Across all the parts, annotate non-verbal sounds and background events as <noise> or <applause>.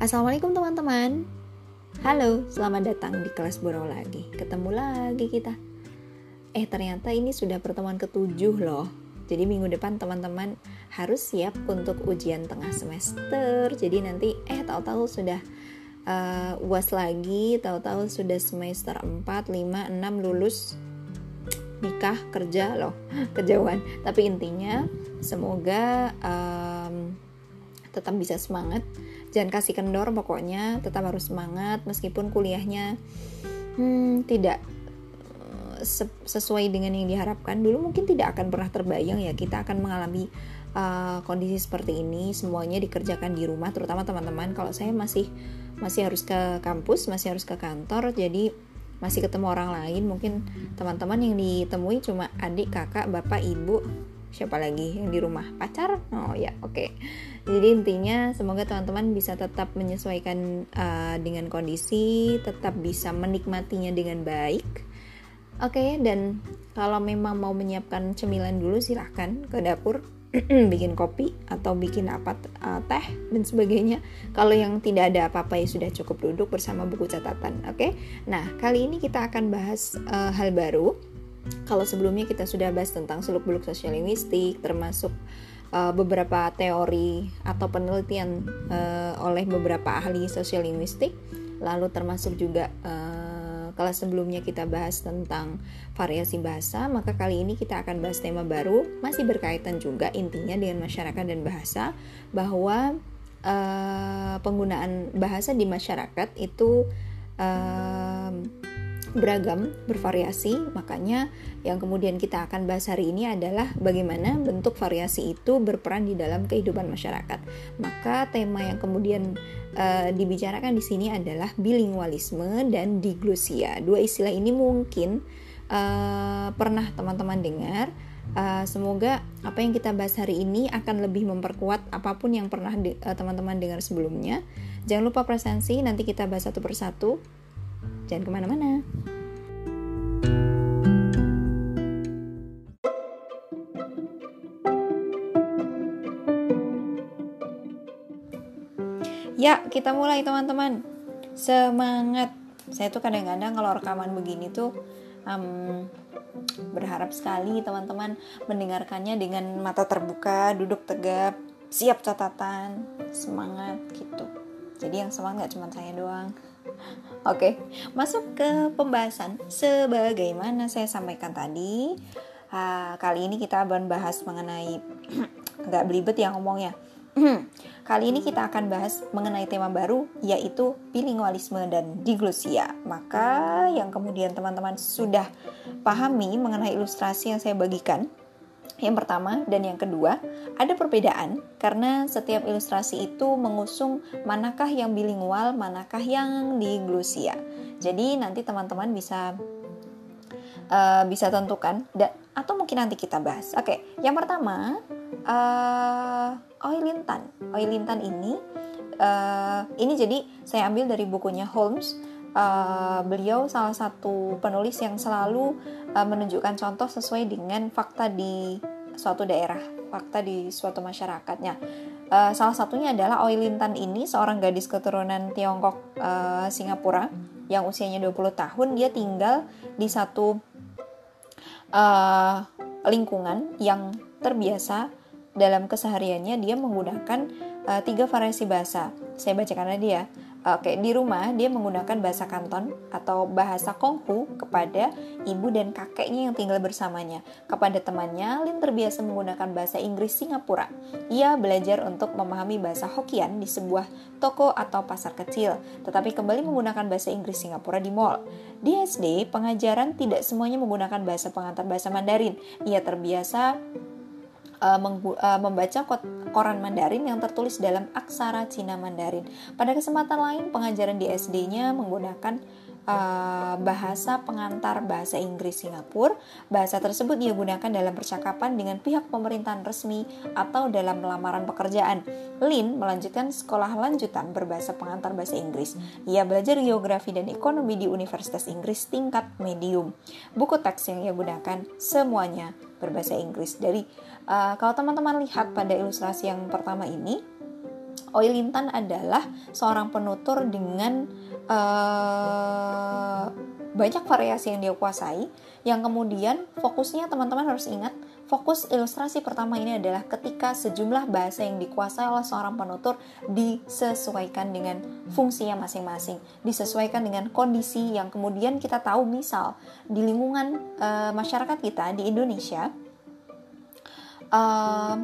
Assalamualaikum teman-teman. Halo, selamat datang di kelas Borong lagi. Ketemu lagi kita. Eh ternyata ini sudah pertemuan ketujuh loh. Jadi minggu depan teman-teman harus siap untuk ujian tengah semester. Jadi nanti eh tahu-tahu sudah uh, uas lagi. Tahu-tahu sudah semester 4, 5, 6 lulus nikah kerja loh. <laughs> Kejauhan. Tapi intinya semoga um, tetap bisa semangat jangan kasih kendor pokoknya. Tetap harus semangat meskipun kuliahnya hmm, tidak eh, sesuai dengan yang diharapkan. Dulu mungkin tidak akan pernah terbayang ya kita akan mengalami uh, kondisi seperti ini. Semuanya dikerjakan di rumah terutama teman-teman. Kalau saya masih masih harus ke kampus masih harus ke kantor jadi masih ketemu orang lain. Mungkin teman-teman yang ditemui cuma adik kakak bapak ibu siapa lagi yang di rumah pacar oh ya oke okay. jadi intinya semoga teman-teman bisa tetap menyesuaikan uh, dengan kondisi tetap bisa menikmatinya dengan baik oke okay, dan kalau memang mau menyiapkan cemilan dulu silahkan ke dapur <clears throat> bikin kopi atau bikin apa uh, teh dan sebagainya. Kalau yang tidak ada apa-apa ya sudah cukup duduk bersama buku catatan. Oke. Okay? Nah, kali ini kita akan bahas uh, hal baru kalau sebelumnya kita sudah bahas tentang seluk-beluk sosial linguistik termasuk uh, beberapa teori atau penelitian uh, oleh beberapa ahli sosial linguistik lalu termasuk juga uh, kelas sebelumnya kita bahas tentang variasi bahasa maka kali ini kita akan bahas tema baru masih berkaitan juga intinya dengan masyarakat dan bahasa bahwa uh, penggunaan bahasa di masyarakat itu uh, beragam, bervariasi. Makanya yang kemudian kita akan bahas hari ini adalah bagaimana bentuk variasi itu berperan di dalam kehidupan masyarakat. Maka tema yang kemudian uh, dibicarakan di sini adalah bilingualisme dan diglosia. Dua istilah ini mungkin uh, pernah teman-teman dengar. Uh, semoga apa yang kita bahas hari ini akan lebih memperkuat apa pun yang pernah teman-teman uh, dengar sebelumnya. Jangan lupa presensi, nanti kita bahas satu persatu. Jangan ke mana-mana. Ya, kita mulai teman-teman. Semangat. Saya tuh kadang-kadang kalau rekaman begini tuh um, berharap sekali teman-teman mendengarkannya dengan mata terbuka, duduk tegap, siap catatan, semangat gitu. Jadi yang semangat gak cuma saya doang. Oke, masuk ke pembahasan. Sebagaimana saya sampaikan tadi, uh, kali ini kita akan bahas mengenai <clears throat> nggak belibet ya ngomongnya. <clears throat> kali ini kita akan bahas mengenai tema baru yaitu bilingualisme dan diglosia. Maka yang kemudian teman-teman sudah pahami mengenai ilustrasi yang saya bagikan, yang pertama dan yang kedua, ada perbedaan karena setiap ilustrasi itu mengusung manakah yang bilingual, manakah yang diglosia. Jadi nanti teman-teman bisa uh, bisa tentukan da, atau mungkin nanti kita bahas. Oke, yang pertama uh, Oilintan. Oilintan ini uh, ini jadi saya ambil dari bukunya Holmes. Uh, beliau salah satu penulis yang selalu uh, menunjukkan contoh sesuai dengan fakta di suatu daerah, fakta di suatu masyarakatnya. Uh, salah satunya adalah Oilintan ini seorang gadis keturunan Tiongkok uh, Singapura yang usianya 20 tahun dia tinggal di satu uh, lingkungan yang terbiasa dalam kesehariannya dia menggunakan uh, tiga variasi bahasa. Saya bacakan aja ya. Oke, di rumah dia menggunakan bahasa Kanton atau bahasa Konghu kepada ibu dan kakeknya yang tinggal bersamanya. Kepada temannya, Lin terbiasa menggunakan bahasa Inggris Singapura. Ia belajar untuk memahami bahasa Hokkien di sebuah toko atau pasar kecil, tetapi kembali menggunakan bahasa Inggris Singapura di mall. Di SD, pengajaran tidak semuanya menggunakan bahasa pengantar bahasa Mandarin. Ia terbiasa uh, uh, membaca koran Mandarin yang tertulis dalam aksara Cina Mandarin. Pada kesempatan lain, pengajaran di SD-nya menggunakan uh, bahasa pengantar bahasa Inggris Singapura. Bahasa tersebut ia gunakan dalam percakapan dengan pihak pemerintahan resmi atau dalam lamaran pekerjaan. Lin melanjutkan sekolah lanjutan berbahasa pengantar bahasa Inggris. Ia belajar geografi dan ekonomi di Universitas Inggris tingkat medium. Buku teks yang ia gunakan semuanya berbahasa Inggris. Dari uh, kalau teman-teman lihat pada ilustrasi yang pertama ini, Oilintan adalah seorang penutur dengan uh, banyak variasi yang dia kuasai. Yang kemudian fokusnya teman-teman harus ingat fokus ilustrasi pertama ini adalah ketika sejumlah bahasa yang dikuasai oleh seorang penutur disesuaikan dengan fungsinya masing-masing. Disesuaikan dengan kondisi yang kemudian kita tahu misal di lingkungan uh, masyarakat kita di Indonesia uh,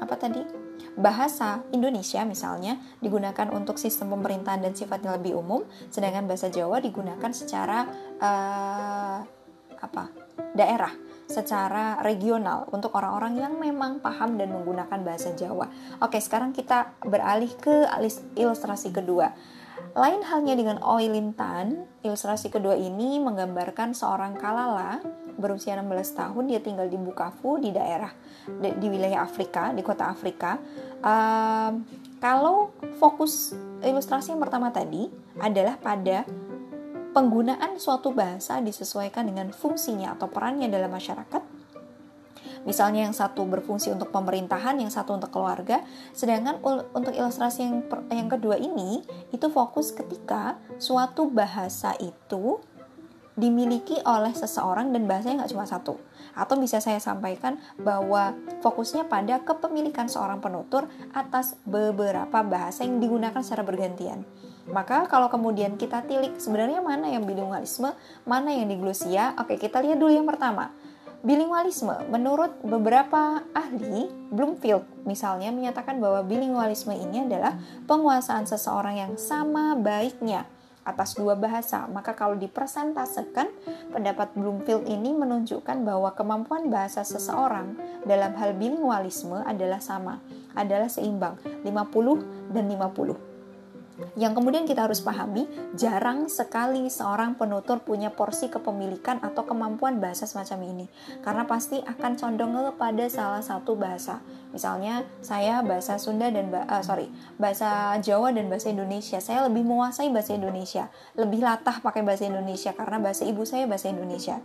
apa tadi bahasa Indonesia misalnya digunakan untuk sistem pemerintahan dan sifatnya lebih umum, sedangkan bahasa Jawa digunakan secara uh, apa daerah secara regional untuk orang-orang yang memang paham dan menggunakan bahasa Jawa. Oke, sekarang kita beralih ke ilustrasi kedua. Lain halnya dengan Oilintan, ilustrasi kedua ini menggambarkan seorang Kalala berusia 16 tahun, dia tinggal di Bukavu di daerah di, di wilayah Afrika, di kota Afrika. Uh, kalau fokus ilustrasi yang pertama tadi adalah pada penggunaan suatu bahasa disesuaikan dengan fungsinya atau perannya dalam masyarakat. Misalnya yang satu berfungsi untuk pemerintahan, yang satu untuk keluarga. Sedangkan untuk ilustrasi yang yang kedua ini itu fokus ketika suatu bahasa itu dimiliki oleh seseorang dan bahasanya nggak cuma satu. Atau bisa saya sampaikan bahwa fokusnya pada kepemilikan seorang penutur atas beberapa bahasa yang digunakan secara bergantian. Maka kalau kemudian kita tilik sebenarnya mana yang bilingualisme, mana yang diglosia, oke kita lihat dulu yang pertama. Bilingualisme, menurut beberapa ahli, Bloomfield misalnya menyatakan bahwa bilingualisme ini adalah penguasaan seseorang yang sama baiknya atas dua bahasa. Maka kalau dipresentasekan, pendapat Bloomfield ini menunjukkan bahwa kemampuan bahasa seseorang dalam hal bilingualisme adalah sama, adalah seimbang, 50 dan 50. Yang kemudian kita harus pahami, jarang sekali seorang penutur punya porsi kepemilikan atau kemampuan bahasa semacam ini, karena pasti akan condong kepada salah satu bahasa. Misalnya, saya bahasa Sunda dan uh, sorry, bahasa Jawa dan bahasa Indonesia. Saya lebih menguasai bahasa Indonesia, lebih latah pakai bahasa Indonesia karena bahasa ibu saya bahasa Indonesia.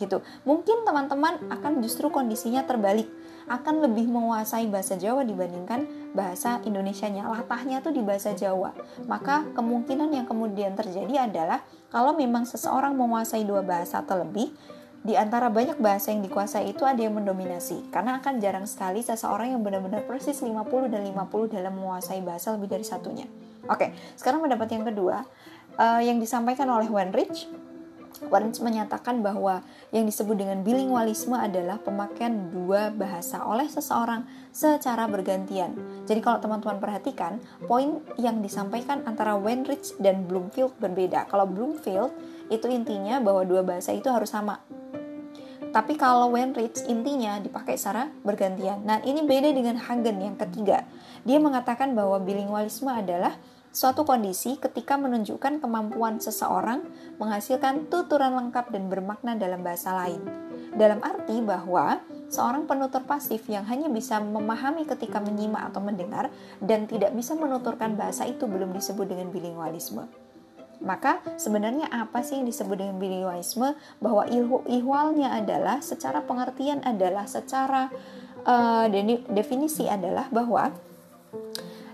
Gitu. Mungkin teman-teman akan justru kondisinya terbalik akan lebih menguasai bahasa Jawa dibandingkan bahasa Indonesianya. Latahnya tuh di bahasa Jawa. Maka kemungkinan yang kemudian terjadi adalah kalau memang seseorang menguasai dua bahasa atau lebih, di antara banyak bahasa yang dikuasai itu ada yang mendominasi karena akan jarang sekali seseorang yang benar-benar persis 50 dan 50 dalam menguasai bahasa lebih dari satunya. Oke, sekarang pendapat yang kedua uh, yang disampaikan oleh Wenrich Warren menyatakan bahwa yang disebut dengan bilingualisme adalah pemakaian dua bahasa oleh seseorang secara bergantian. Jadi kalau teman-teman perhatikan, poin yang disampaikan antara Wenrich dan Bloomfield berbeda. Kalau Bloomfield itu intinya bahwa dua bahasa itu harus sama. Tapi kalau Wenrich intinya dipakai secara bergantian. Nah, ini beda dengan Hagen yang ketiga. Dia mengatakan bahwa bilingualisme adalah Suatu kondisi ketika menunjukkan kemampuan seseorang menghasilkan tuturan lengkap dan bermakna dalam bahasa lain. Dalam arti bahwa seorang penutur pasif yang hanya bisa memahami ketika menyimak atau mendengar dan tidak bisa menuturkan bahasa itu belum disebut dengan bilingualisme. Maka sebenarnya apa sih yang disebut dengan bilingualisme? Bahwa ihwalnya adalah secara pengertian adalah secara uh, definisi adalah bahwa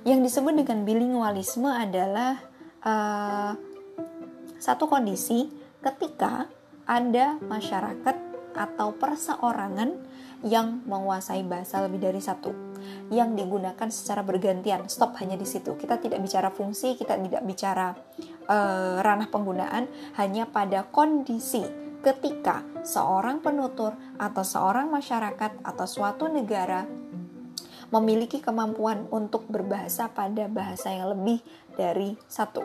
yang disebut dengan bilingualisme adalah uh, satu kondisi ketika ada masyarakat atau perseorangan yang menguasai bahasa lebih dari satu yang digunakan secara bergantian. Stop hanya di situ. Kita tidak bicara fungsi, kita tidak bicara uh, ranah penggunaan, hanya pada kondisi ketika seorang penutur atau seorang masyarakat atau suatu negara memiliki kemampuan untuk berbahasa pada bahasa yang lebih dari satu.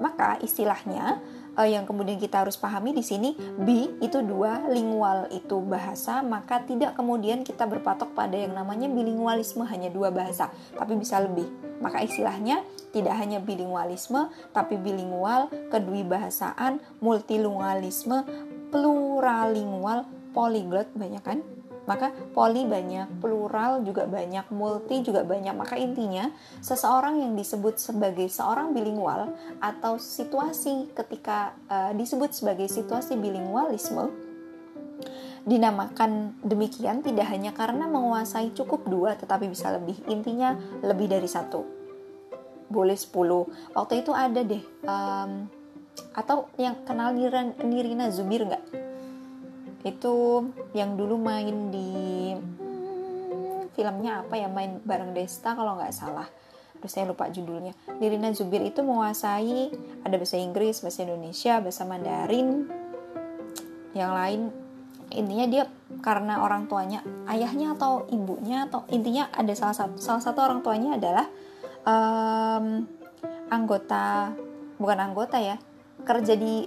Maka istilahnya uh, yang kemudian kita harus pahami di sini B itu dua, lingual itu bahasa, maka tidak kemudian kita berpatok pada yang namanya bilingualisme hanya dua bahasa, tapi bisa lebih. Maka istilahnya tidak hanya bilingualisme, tapi bilingual, kedwibahasaan, multilingualisme, pluralingual, polyglot banyak kan? Maka poli banyak, plural juga banyak, multi juga banyak. Maka intinya seseorang yang disebut sebagai seorang bilingual atau situasi ketika uh, disebut sebagai situasi bilingualisme dinamakan demikian tidak hanya karena menguasai cukup dua tetapi bisa lebih. Intinya lebih dari satu. Boleh 10 waktu itu ada deh um, atau yang kenal Nirina Zubir nggak itu yang dulu main di hmm, filmnya apa ya? Main bareng Desta kalau nggak salah. Terus saya lupa judulnya. Nirina Zubir itu menguasai ada bahasa Inggris bahasa Indonesia bahasa Mandarin. Yang lain intinya dia karena orang tuanya ayahnya atau ibunya atau intinya ada salah satu salah satu orang tuanya adalah um, anggota bukan anggota ya kerja di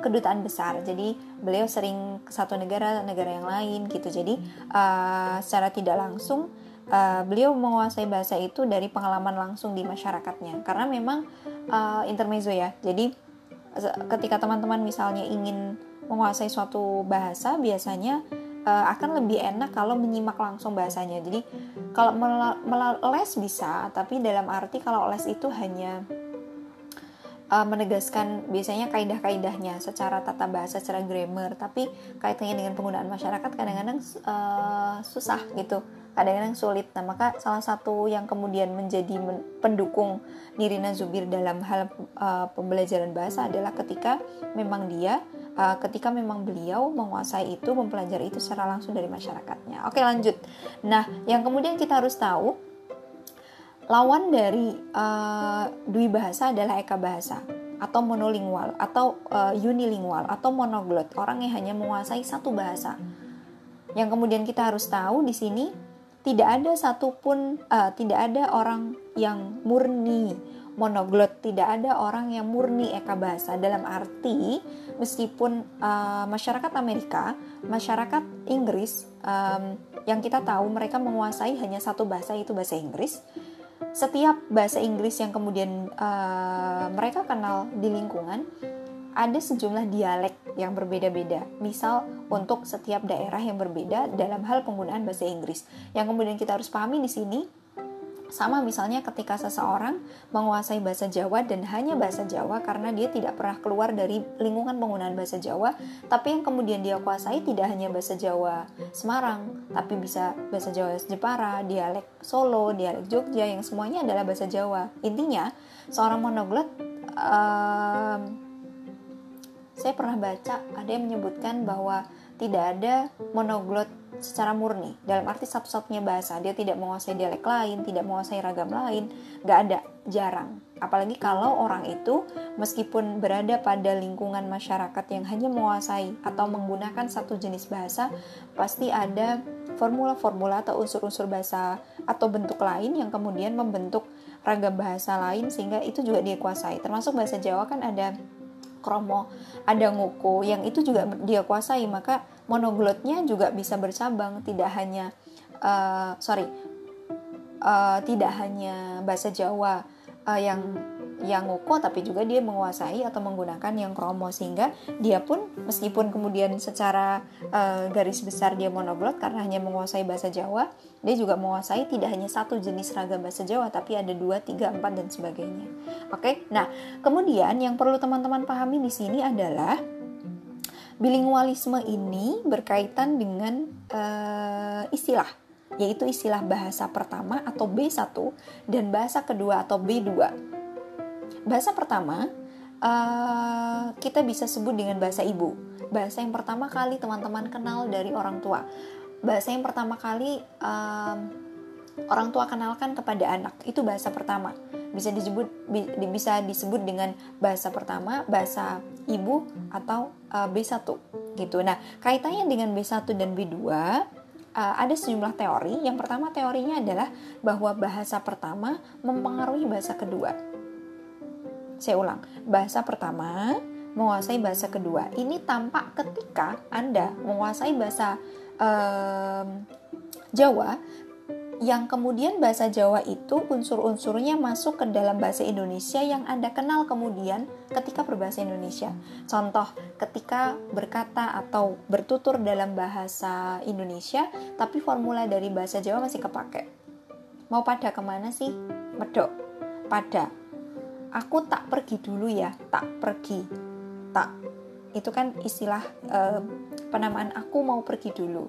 kedutaan besar. Jadi beliau sering ke satu negara negara yang lain gitu. Jadi uh, secara tidak langsung uh, beliau menguasai bahasa itu dari pengalaman langsung di masyarakatnya. Karena memang uh, intermezzo ya. Jadi ketika teman-teman misalnya ingin menguasai suatu bahasa biasanya uh, akan lebih enak kalau menyimak langsung bahasanya. Jadi kalau les bisa, tapi dalam arti kalau les itu hanya uh, menegaskan biasanya kaidah-kaidahnya secara tata bahasa, secara grammar, tapi kaitannya dengan penggunaan masyarakat kadang-kadang uh, susah gitu kadang-kadang sulit. Nah, maka salah satu yang kemudian menjadi men pendukung Nirina Zubir dalam hal uh, pembelajaran bahasa adalah ketika memang dia uh, ketika memang beliau menguasai itu, mempelajari itu secara langsung dari masyarakatnya. Oke, lanjut. Nah, yang kemudian kita harus tahu lawan dari uh, dwi bahasa adalah eka bahasa atau monolingual atau uh, unilingual atau monoglot, orang yang hanya menguasai satu bahasa. Yang kemudian kita harus tahu di sini tidak ada satupun uh, tidak ada orang yang murni monoglot tidak ada orang yang murni eka bahasa dalam arti meskipun uh, masyarakat Amerika masyarakat Inggris um, yang kita tahu mereka menguasai hanya satu bahasa yaitu bahasa Inggris setiap bahasa Inggris yang kemudian uh, mereka kenal di lingkungan ada sejumlah dialek yang berbeda-beda. Misal untuk setiap daerah yang berbeda dalam hal penggunaan bahasa Inggris. Yang kemudian kita harus pahami di sini sama misalnya ketika seseorang menguasai bahasa Jawa dan hanya bahasa Jawa karena dia tidak pernah keluar dari lingkungan penggunaan bahasa Jawa, tapi yang kemudian dia kuasai tidak hanya bahasa Jawa Semarang, tapi bisa bahasa Jawa Jepara, dialek Solo, dialek Jogja yang semuanya adalah bahasa Jawa. Intinya, seorang monoglot um, saya pernah baca ada yang menyebutkan bahwa tidak ada monoglot secara murni. Dalam arti satu-satunya bahasa. Dia tidak menguasai dialek lain tidak menguasai ragam lain. Nggak ada jarang. Apalagi kalau orang itu meskipun berada pada lingkungan masyarakat yang hanya menguasai atau menggunakan satu jenis bahasa pasti ada formula-formula atau unsur-unsur bahasa atau bentuk lain yang kemudian membentuk ragam bahasa lain sehingga itu juga dia kuasai. Termasuk bahasa Jawa kan ada kromo, ada nguku yang itu juga dia kuasai. Maka monoglotnya juga bisa bercabang tidak hanya uh, sorry uh, tidak hanya bahasa Jawa uh, yang yang ngoko tapi juga dia menguasai atau menggunakan yang kromo sehingga dia pun meskipun kemudian secara uh, garis besar dia monoglot karena hanya menguasai bahasa Jawa dia juga menguasai tidak hanya satu jenis ragam bahasa Jawa tapi ada dua tiga empat dan sebagainya oke okay? nah kemudian yang perlu teman-teman pahami di sini adalah bilingualisme ini berkaitan dengan uh, istilah yaitu istilah bahasa pertama atau B1 dan bahasa kedua atau B2 bahasa pertama uh, kita bisa sebut dengan bahasa ibu. Bahasa yang pertama kali teman-teman kenal dari orang tua. Bahasa yang pertama kali um, orang tua kenalkan kepada anak itu bahasa pertama. Bisa disebut bi, bisa disebut dengan bahasa pertama, bahasa ibu atau uh, B1 gitu. Nah, kaitannya dengan B1 dan B2 uh, ada sejumlah teori. Yang pertama teorinya adalah bahwa bahasa pertama mempengaruhi bahasa kedua. Saya ulang, bahasa pertama menguasai bahasa kedua. Ini tampak ketika Anda menguasai bahasa um, Jawa, yang kemudian bahasa Jawa itu unsur-unsurnya masuk ke dalam bahasa Indonesia yang Anda kenal kemudian ketika berbahasa Indonesia. Contoh, ketika berkata atau bertutur dalam bahasa Indonesia, tapi formula dari bahasa Jawa masih kepake. Mau pada ke mana sih? Medok. Pada aku tak pergi dulu ya tak pergi tak itu kan istilah uh, penamaan aku mau pergi dulu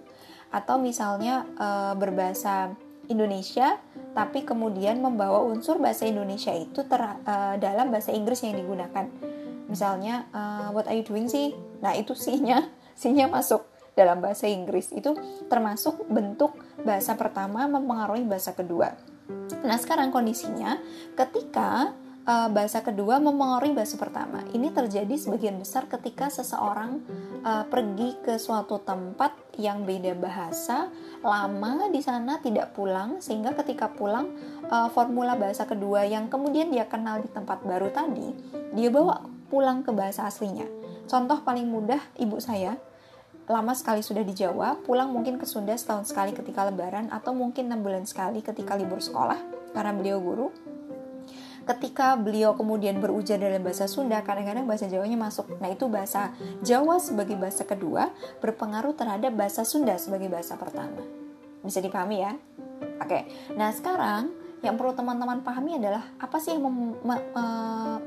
atau misalnya uh, berbahasa Indonesia tapi kemudian membawa unsur bahasa Indonesia itu ter, uh, dalam bahasa Inggris yang digunakan. Misalnya uh, what are you doing sih? Nah, itu sihnya <laughs> sihnya masuk dalam bahasa Inggris. Itu termasuk bentuk bahasa pertama mempengaruhi bahasa kedua. Nah, sekarang kondisinya ketika uh, bahasa kedua mempengaruhi bahasa pertama. Ini terjadi sebagian besar ketika seseorang uh, pergi ke suatu tempat yang beda bahasa, lama di sana tidak pulang sehingga ketika pulang uh, formula bahasa kedua yang kemudian dia kenal di tempat baru tadi, dia bawa pulang ke bahasa aslinya. Contoh paling mudah ibu saya lama sekali sudah di Jawa, pulang mungkin ke Sunda setahun sekali ketika lebaran atau mungkin enam bulan sekali ketika libur sekolah karena beliau guru ketika beliau kemudian berujar dalam bahasa Sunda, kadang-kadang bahasa Jawanya masuk. Nah, itu bahasa Jawa sebagai bahasa kedua berpengaruh terhadap bahasa Sunda sebagai bahasa pertama. Bisa dipahami ya? Oke. Nah, sekarang yang perlu teman-teman pahami adalah apa sih yang me me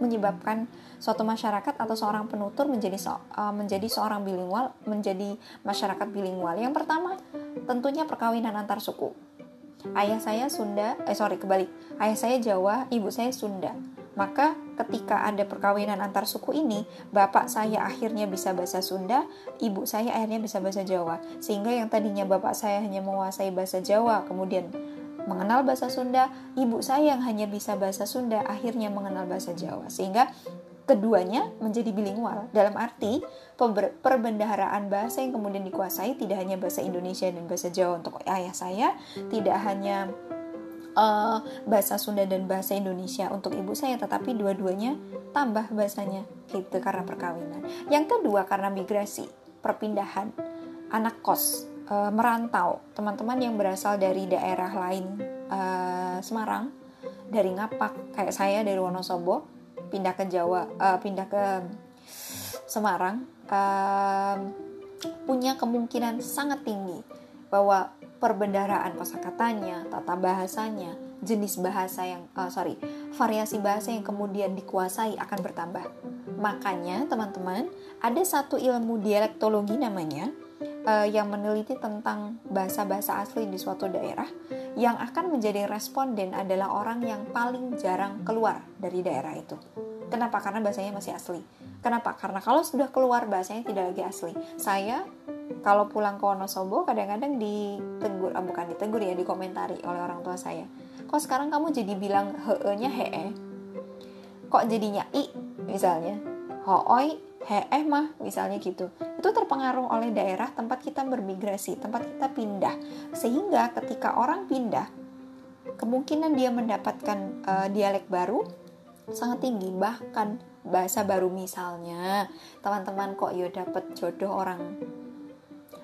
menyebabkan suatu masyarakat atau seorang penutur menjadi so uh, menjadi seorang bilingual, menjadi masyarakat bilingual. Yang pertama, tentunya perkawinan antar suku Ayah saya Sunda, eh sorry kebalik. Ayah saya Jawa, ibu saya Sunda. Maka ketika ada perkawinan antar suku ini, bapak saya akhirnya bisa bahasa Sunda, ibu saya akhirnya bisa bahasa Jawa. Sehingga yang tadinya bapak saya hanya menguasai bahasa Jawa, kemudian mengenal bahasa Sunda, ibu saya yang hanya bisa bahasa Sunda akhirnya mengenal bahasa Jawa. Sehingga keduanya menjadi bilingual. Dalam arti perbendaharaan bahasa yang kemudian dikuasai tidak hanya bahasa Indonesia dan bahasa Jawa untuk ayah saya tidak hanya uh, bahasa Sunda dan bahasa Indonesia untuk ibu saya tetapi dua-duanya tambah bahasanya gitu karena perkawinan. Yang kedua karena migrasi perpindahan anak kos uh, merantau. Teman-teman yang berasal dari daerah lain uh, Semarang dari Ngapak kayak saya dari Wonosobo pindah ke Jawa uh, pindah ke Semarang uh, punya kemungkinan sangat tinggi bahwa perbendaraan kosakatanya, tata bahasanya, jenis bahasa yang uh, sorry variasi bahasa yang kemudian dikuasai akan bertambah. Makanya teman-teman ada satu ilmu dialektologi namanya uh, yang meneliti tentang bahasa-bahasa asli di suatu daerah yang akan menjadi responden adalah orang yang paling jarang keluar dari daerah itu. Kenapa? Karena bahasanya masih asli. Kenapa? Karena kalau sudah keluar bahasanya tidak lagi asli. Saya kalau pulang ke Wonosobo kadang-kadang ditegur, ah, bukan ditegur ya, dikomentari oleh orang tua saya. Kok sekarang kamu jadi bilang he-nya he-e? Kok jadinya i misalnya? Hooi, he-eh mah misalnya gitu. Itu terpengaruh oleh daerah tempat kita bermigrasi, tempat kita pindah. Sehingga ketika orang pindah, kemungkinan dia mendapatkan uh, dialek baru sangat tinggi bahkan bahasa baru misalnya teman-teman kok ya dapet jodoh orang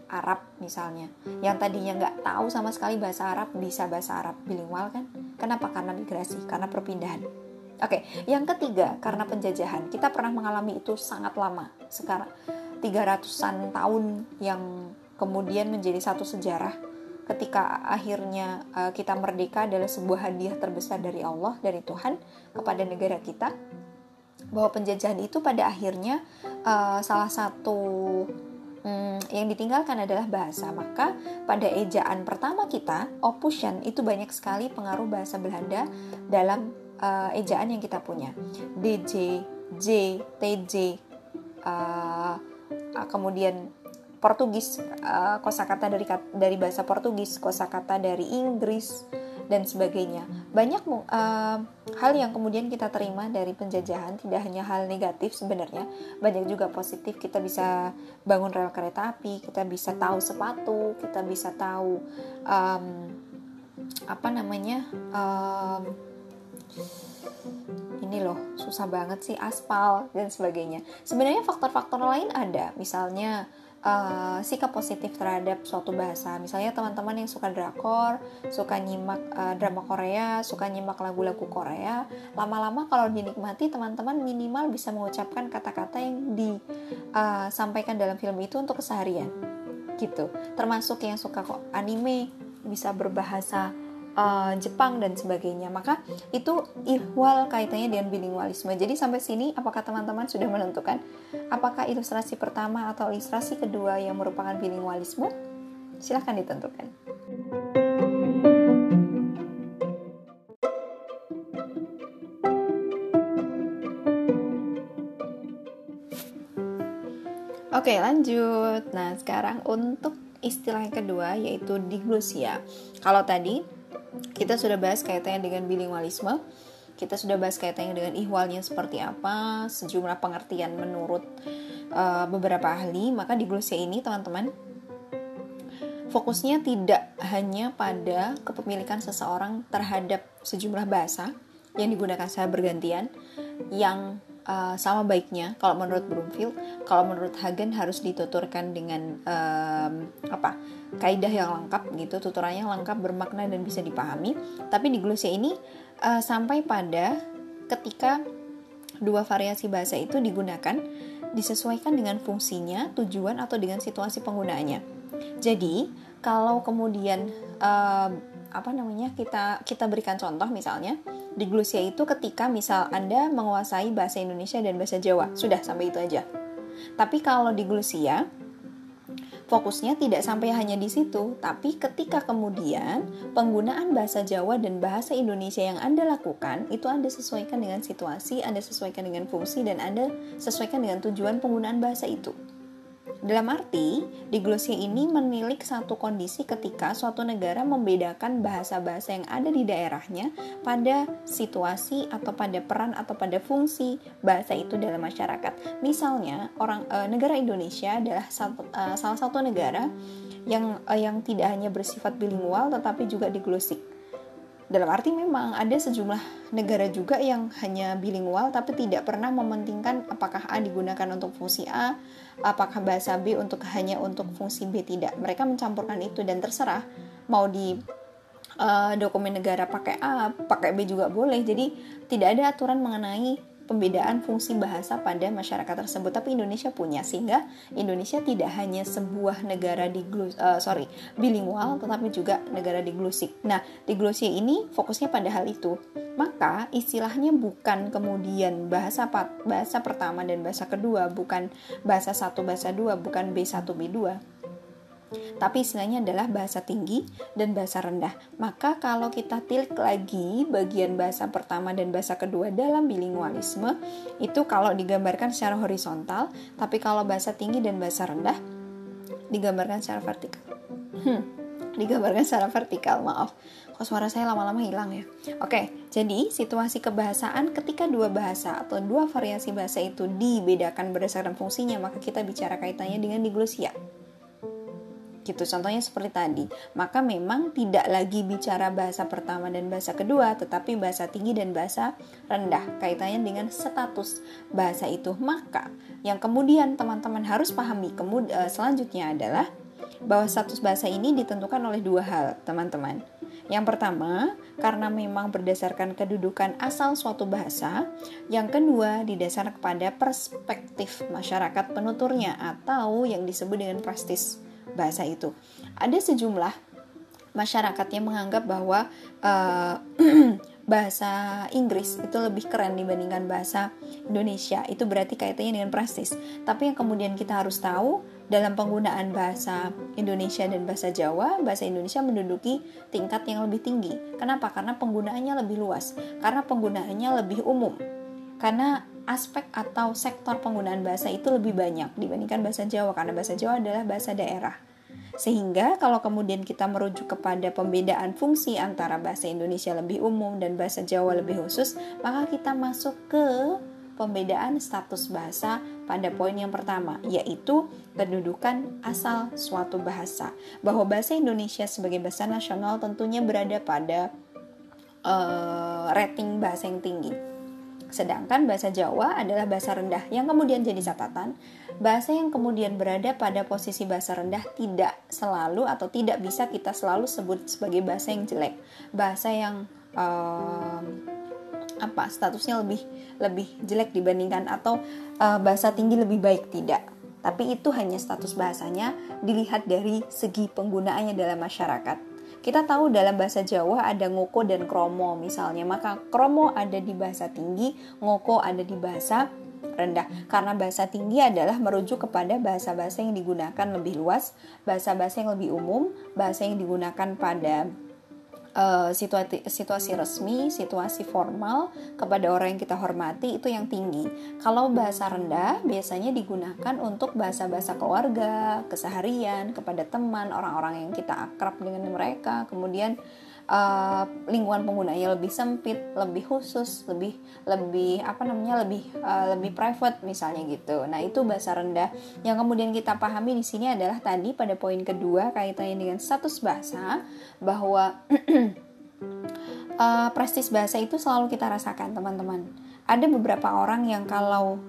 Arab misalnya yang tadinya nggak tahu sama sekali bahasa Arab bisa bahasa Arab bilingual kan kenapa karena migrasi karena perpindahan oke yang ketiga karena penjajahan. Kita pernah mengalami itu sangat lama. Sekarang 300-an tahun yang kemudian menjadi satu sejarah ketika akhirnya uh, kita merdeka adalah sebuah hadiah terbesar dari Allah dari Tuhan kepada negara kita. Bahwa penjajahan itu pada akhirnya uh, salah satu um, yang ditinggalkan adalah bahasa. Maka pada ejaan pertama kita opusion itu banyak sekali pengaruh bahasa Belanda dalam uh, ejaan yang kita punya DJ J TJ uh, kemudian Portugis, uh, kosakata dari dari bahasa Portugis, kosakata dari Inggris dan sebagainya. Banyak uh, hal yang kemudian kita terima dari penjajahan, tidak hanya hal negatif sebenarnya, banyak juga positif. Kita bisa bangun rel kereta api, kita bisa tahu sepatu, kita bisa tahu um, apa namanya. Um, ini loh susah banget sih aspal dan sebagainya. Sebenarnya faktor-faktor lain ada, misalnya uh, sikap positif terhadap suatu bahasa. Misalnya teman-teman yang suka drakor, suka nyimak uh, drama Korea, suka nyimak lagu-lagu Korea, lama-lama kalau dinikmati teman-teman minimal bisa mengucapkan kata-kata yang disampaikan uh, dalam film itu untuk keseharian. Gitu. Termasuk yang suka anime bisa berbahasa uh, Jepang dan sebagainya. Maka itu ihwal kaitannya dengan bilingualisme. Jadi sampai sini apakah teman-teman sudah menentukan apakah ilustrasi pertama atau ilustrasi kedua yang merupakan bilingualisme? Silahkan ditentukan. Oke, lanjut. Nah, sekarang untuk istilah yang kedua yaitu diglosia. Kalau tadi kita sudah bahas kaitannya dengan bilingualisme, kita sudah bahas kaitannya dengan ihwalnya seperti apa, sejumlah pengertian menurut uh, beberapa ahli, maka diglosia ini teman-teman fokusnya tidak hanya pada kepemilikan seseorang terhadap sejumlah bahasa yang digunakan secara bergantian yang uh, sama baiknya kalau menurut Broomfield. Kalau menurut Hagen harus dituturkan dengan um, apa kaidah yang lengkap gitu tuturannya lengkap bermakna dan bisa dipahami. Tapi di Glosia ini uh, sampai pada ketika dua variasi bahasa itu digunakan disesuaikan dengan fungsinya tujuan atau dengan situasi penggunaannya. Jadi kalau kemudian uh, apa namanya kita kita berikan contoh misalnya Diglosia itu ketika misal Anda menguasai bahasa Indonesia dan bahasa Jawa. Sudah sampai itu aja. Tapi kalau diglosia fokusnya tidak sampai hanya di situ, tapi ketika kemudian penggunaan bahasa Jawa dan bahasa Indonesia yang Anda lakukan itu Anda sesuaikan dengan situasi, Anda sesuaikan dengan fungsi dan Anda sesuaikan dengan tujuan penggunaan bahasa itu. Dalam arti, diglosia ini menilik satu kondisi ketika suatu negara membedakan bahasa-bahasa yang ada di daerahnya pada situasi atau pada peran atau pada fungsi bahasa itu dalam masyarakat. Misalnya, orang e, negara Indonesia adalah satu, e, salah satu negara yang e, yang tidak hanya bersifat bilingual tetapi juga diglosik dalam arti memang ada sejumlah negara juga yang hanya bilingual tapi tidak pernah mementingkan apakah A digunakan untuk fungsi A, apakah bahasa B untuk hanya untuk fungsi B tidak. Mereka mencampurkan itu dan terserah mau di uh, dokumen negara pakai A, pakai B juga boleh. Jadi tidak ada aturan mengenai pembedaan fungsi bahasa pada masyarakat tersebut. Tapi Indonesia punya sehingga Indonesia tidak hanya sebuah negara di uh, sorry bilingual tetapi juga negara diglusik nah diglusia ini fokusnya pada hal itu. Maka istilahnya bukan kemudian bahasa bahasa pertama dan bahasa kedua bukan bahasa satu bahasa dua bukan B1 B2 tapi istilahnya adalah bahasa tinggi dan bahasa rendah. Maka kalau kita tilik lagi bagian bahasa pertama dan bahasa kedua dalam bilingualisme, itu kalau digambarkan secara horizontal, tapi kalau bahasa tinggi dan bahasa rendah digambarkan secara vertikal. Hmm, digambarkan secara vertikal, maaf. Kok suara saya lama-lama hilang ya? Oke, jadi situasi kebahasaan ketika dua bahasa atau dua variasi bahasa itu dibedakan berdasarkan fungsinya, maka kita bicara kaitannya dengan diglosia gitu contohnya seperti tadi. Maka memang tidak lagi bicara bahasa pertama dan bahasa kedua tetapi bahasa tinggi dan bahasa rendah. Kaitannya dengan status bahasa itu. Maka yang kemudian teman-teman harus pahami kemudian uh, selanjutnya adalah bahwa status bahasa ini ditentukan oleh dua hal teman-teman. Yang pertama, karena memang berdasarkan kedudukan asal suatu bahasa. Yang kedua, didasarkan kepada perspektif masyarakat penuturnya atau yang disebut dengan prestis bahasa itu. Ada sejumlah masyarakat yang menganggap bahwa uh, <clears throat> bahasa Inggris itu lebih keren dibandingkan bahasa Indonesia. Itu berarti kaitannya dengan prestis. Tapi yang kemudian kita harus tahu dalam penggunaan bahasa Indonesia dan bahasa Jawa, bahasa Indonesia menduduki tingkat yang lebih tinggi. Kenapa? Karena penggunaannya lebih luas, karena penggunaannya lebih umum. Karena aspek atau sektor penggunaan bahasa itu lebih banyak dibandingkan bahasa Jawa karena bahasa Jawa adalah bahasa daerah. Sehingga kalau kemudian kita merujuk kepada pembedaan fungsi antara bahasa Indonesia lebih umum dan bahasa Jawa lebih khusus, maka kita masuk ke pembedaan status bahasa pada poin yang pertama, yaitu kedudukan asal suatu bahasa. Bahwa bahasa Indonesia sebagai bahasa nasional tentunya berada pada uh, rating bahasa yang tinggi Sedangkan bahasa Jawa adalah bahasa rendah yang kemudian jadi catatan. Bahasa yang kemudian berada pada posisi bahasa rendah tidak selalu atau tidak bisa kita selalu sebut sebagai bahasa yang jelek. Bahasa yang um, apa statusnya lebih lebih jelek dibandingkan atau uh, bahasa tinggi lebih baik tidak. Tapi itu hanya status bahasanya dilihat dari segi penggunaannya dalam masyarakat. Kita tahu dalam bahasa Jawa ada ngoko dan kromo misalnya, maka kromo ada di bahasa tinggi, ngoko ada di bahasa rendah. Karena bahasa tinggi adalah merujuk kepada bahasa-bahasa yang digunakan lebih luas, bahasa-bahasa yang lebih umum, bahasa yang digunakan pada uh, situasi situasi resmi, situasi formal kepada orang yang kita hormati itu yang tinggi. Kalau bahasa rendah biasanya digunakan untuk bahasa-bahasa keluarga, keseharian, kepada teman, orang-orang yang kita akrab dengan mereka. Kemudian uh, lingkungan penggunanya lebih sempit, lebih khusus, lebih lebih apa namanya lebih uh, lebih private misalnya gitu. Nah itu bahasa rendah. Yang kemudian kita pahami di sini adalah tadi pada poin kedua kaitannya dengan status bahasa bahwa uh, <clears throat> prestis bahasa itu selalu kita rasakan teman-teman. Ada beberapa orang yang kalau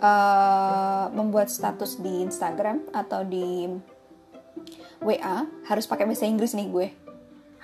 uh, membuat status di Instagram atau di WA harus pakai bahasa Inggris nih gue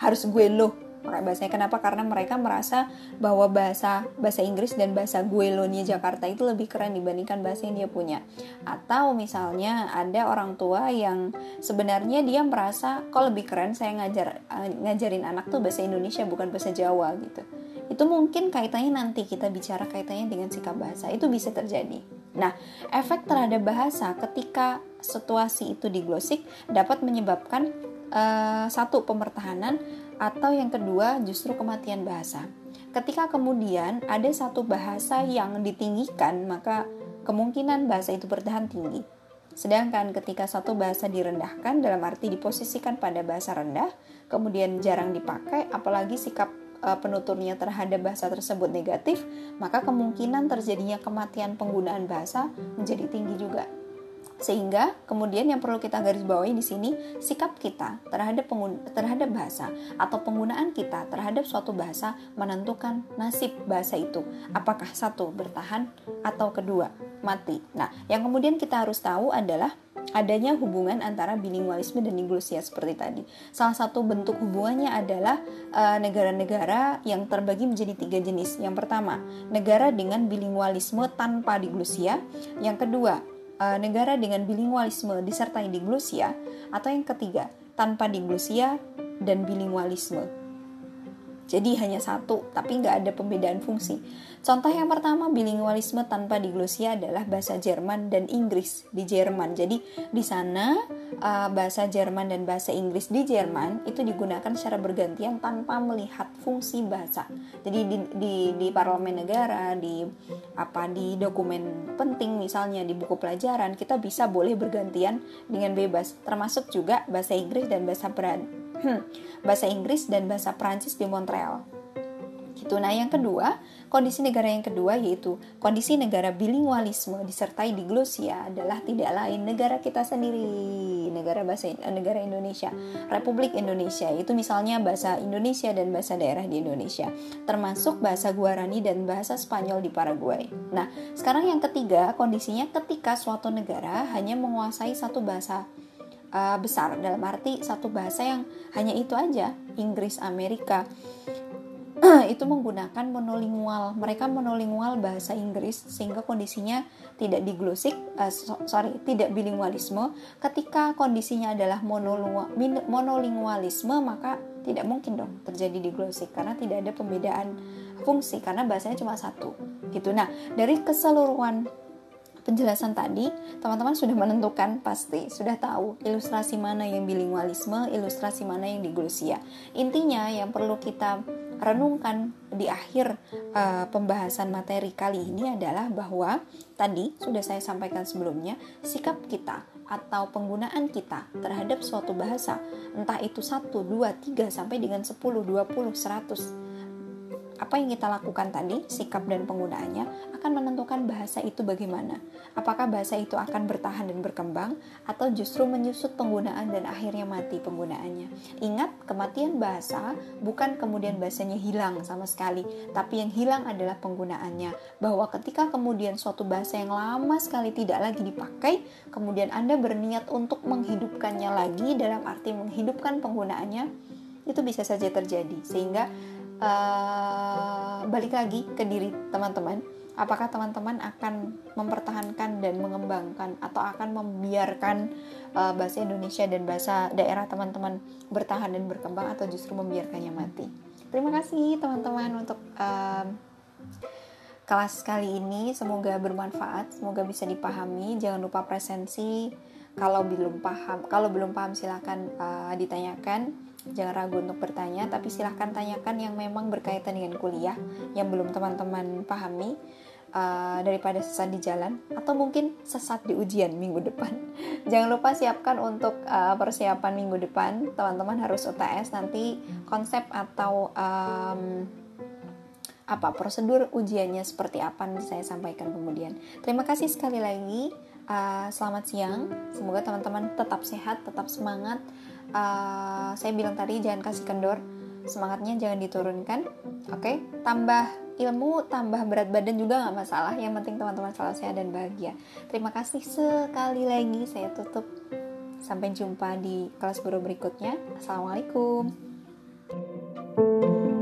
harus gue lo pakai bahasanya kenapa? Karena mereka merasa bahwa bahasa bahasa Inggris dan bahasa gue lo nya Jakarta itu lebih keren dibandingkan bahasa yang dia punya. Atau misalnya ada orang tua yang sebenarnya dia merasa kok lebih keren saya ngajar eh, ngajarin anak tuh bahasa Indonesia bukan bahasa Jawa gitu. Itu mungkin kaitannya nanti kita bicara kaitannya dengan sikap bahasa. Itu bisa terjadi. Nah efek terhadap bahasa ketika situasi itu diglosik dapat menyebabkan uh, satu pemertahanan atau yang kedua justru kematian bahasa. Ketika kemudian ada satu bahasa yang ditinggikan, maka kemungkinan bahasa itu bertahan tinggi. Sedangkan ketika satu bahasa direndahkan dalam arti diposisikan pada bahasa rendah, kemudian jarang dipakai, apalagi sikap uh, penuturnya terhadap bahasa tersebut negatif, maka kemungkinan terjadinya kematian penggunaan bahasa menjadi tinggi juga. Sehingga kemudian yang perlu kita garis bawahi di sini sikap kita terhadap terhadap bahasa atau penggunaan kita terhadap suatu bahasa menentukan nasib bahasa itu. Apakah satu bertahan atau kedua mati. Nah, yang kemudian kita harus tahu adalah adanya hubungan antara bilingualisme dan diglosia seperti tadi. Salah satu bentuk hubungannya adalah eh, negara-negara yang terbagi menjadi tiga jenis. Yang pertama, negara dengan bilingualisme tanpa diglosia. Yang kedua, uh, negara dengan bilingualisme disertai diglosia atau yang ketiga tanpa diglosia dan bilingualisme. Jadi hanya satu, tapi nggak ada pembedaan fungsi. Contoh yang pertama, bilingualisme tanpa diglosia adalah bahasa Jerman dan Inggris di Jerman. Jadi di sana uh, bahasa Jerman dan bahasa Inggris di Jerman itu digunakan secara bergantian tanpa melihat fungsi bahasa. Jadi di, di, di parlemen negara, di apa di dokumen penting misalnya di buku pelajaran kita bisa boleh bergantian dengan bebas, termasuk juga bahasa Inggris dan bahasa Perancis bahasa Inggris dan bahasa Prancis di Montreal. Gitu. Nah, yang kedua, kondisi negara yang kedua yaitu kondisi negara bilingualisme disertai diglosia adalah tidak lain negara kita sendiri, negara bahasa negara Indonesia, Republik Indonesia. Itu misalnya bahasa Indonesia dan bahasa daerah di Indonesia, termasuk bahasa Guarani dan bahasa Spanyol di Paraguay. Nah, sekarang yang ketiga, kondisinya ketika suatu negara hanya menguasai satu bahasa uh, besar. Dalam arti satu bahasa yang hanya itu aja Inggris Amerika. <clears throat> Itu menggunakan monolingual. Mereka monolingual bahasa Inggris sehingga kondisinya tidak diglosik uh, so, sorry tidak bilingualisme. Ketika kondisinya adalah monolingualisme maka tidak mungkin dong terjadi diglosik karena tidak ada pembedaan fungsi karena bahasanya cuma satu. Gitu. Nah dari keseluruhan penjelasan tadi, teman-teman sudah menentukan pasti, sudah tahu ilustrasi mana yang bilingualisme, ilustrasi mana yang diglosia. Intinya yang perlu kita renungkan di akhir uh, pembahasan materi kali ini adalah bahwa tadi sudah saya sampaikan sebelumnya, sikap kita atau penggunaan kita terhadap suatu bahasa, entah itu 1, 2, 3 sampai dengan 10, 20, 100 apa yang kita lakukan tadi, sikap dan penggunaannya akan menentukan bahasa itu bagaimana. Apakah bahasa itu akan bertahan dan berkembang atau justru menyusut penggunaan dan akhirnya mati penggunaannya. Ingat, kematian bahasa bukan kemudian bahasanya hilang sama sekali, tapi yang hilang adalah penggunaannya. Bahwa ketika kemudian suatu bahasa yang lama sekali tidak lagi dipakai, kemudian Anda berniat untuk menghidupkannya lagi dalam arti menghidupkan penggunaannya, itu bisa saja terjadi. Sehingga uh, balik lagi ke diri teman-teman. Apakah teman-teman akan mempertahankan dan mengembangkan atau akan membiarkan uh, bahasa Indonesia dan bahasa daerah teman-teman bertahan dan berkembang atau justru membiarkannya mati? Terima kasih teman-teman untuk uh, kelas kali ini. Semoga bermanfaat semoga bisa dipahami. Jangan lupa presensi. Kalau belum paham kalau belum paham silahkan uh, ditanyakan jangan ragu untuk bertanya tapi silahkan tanyakan yang memang berkaitan dengan kuliah yang belum teman-teman pahami uh, daripada sesat di jalan atau mungkin sesat di ujian minggu depan <laughs> jangan lupa siapkan untuk uh, persiapan minggu depan teman-teman harus UTS nanti konsep atau um, apa prosedur ujiannya seperti apa nanti saya sampaikan kemudian. Terima kasih sekali lagi. Uh, selamat siang. Semoga teman-teman tetap sehat, tetap semangat. Uh, saya bilang tadi jangan kasih kendor. Semangatnya jangan diturunkan. Oke, okay? tambah ilmu, tambah berat badan juga nggak masalah. Yang penting teman-teman selalu sehat dan bahagia. Terima kasih sekali lagi. Saya tutup. Sampai jumpa di kelas guru berikutnya. Assalamualaikum. thank you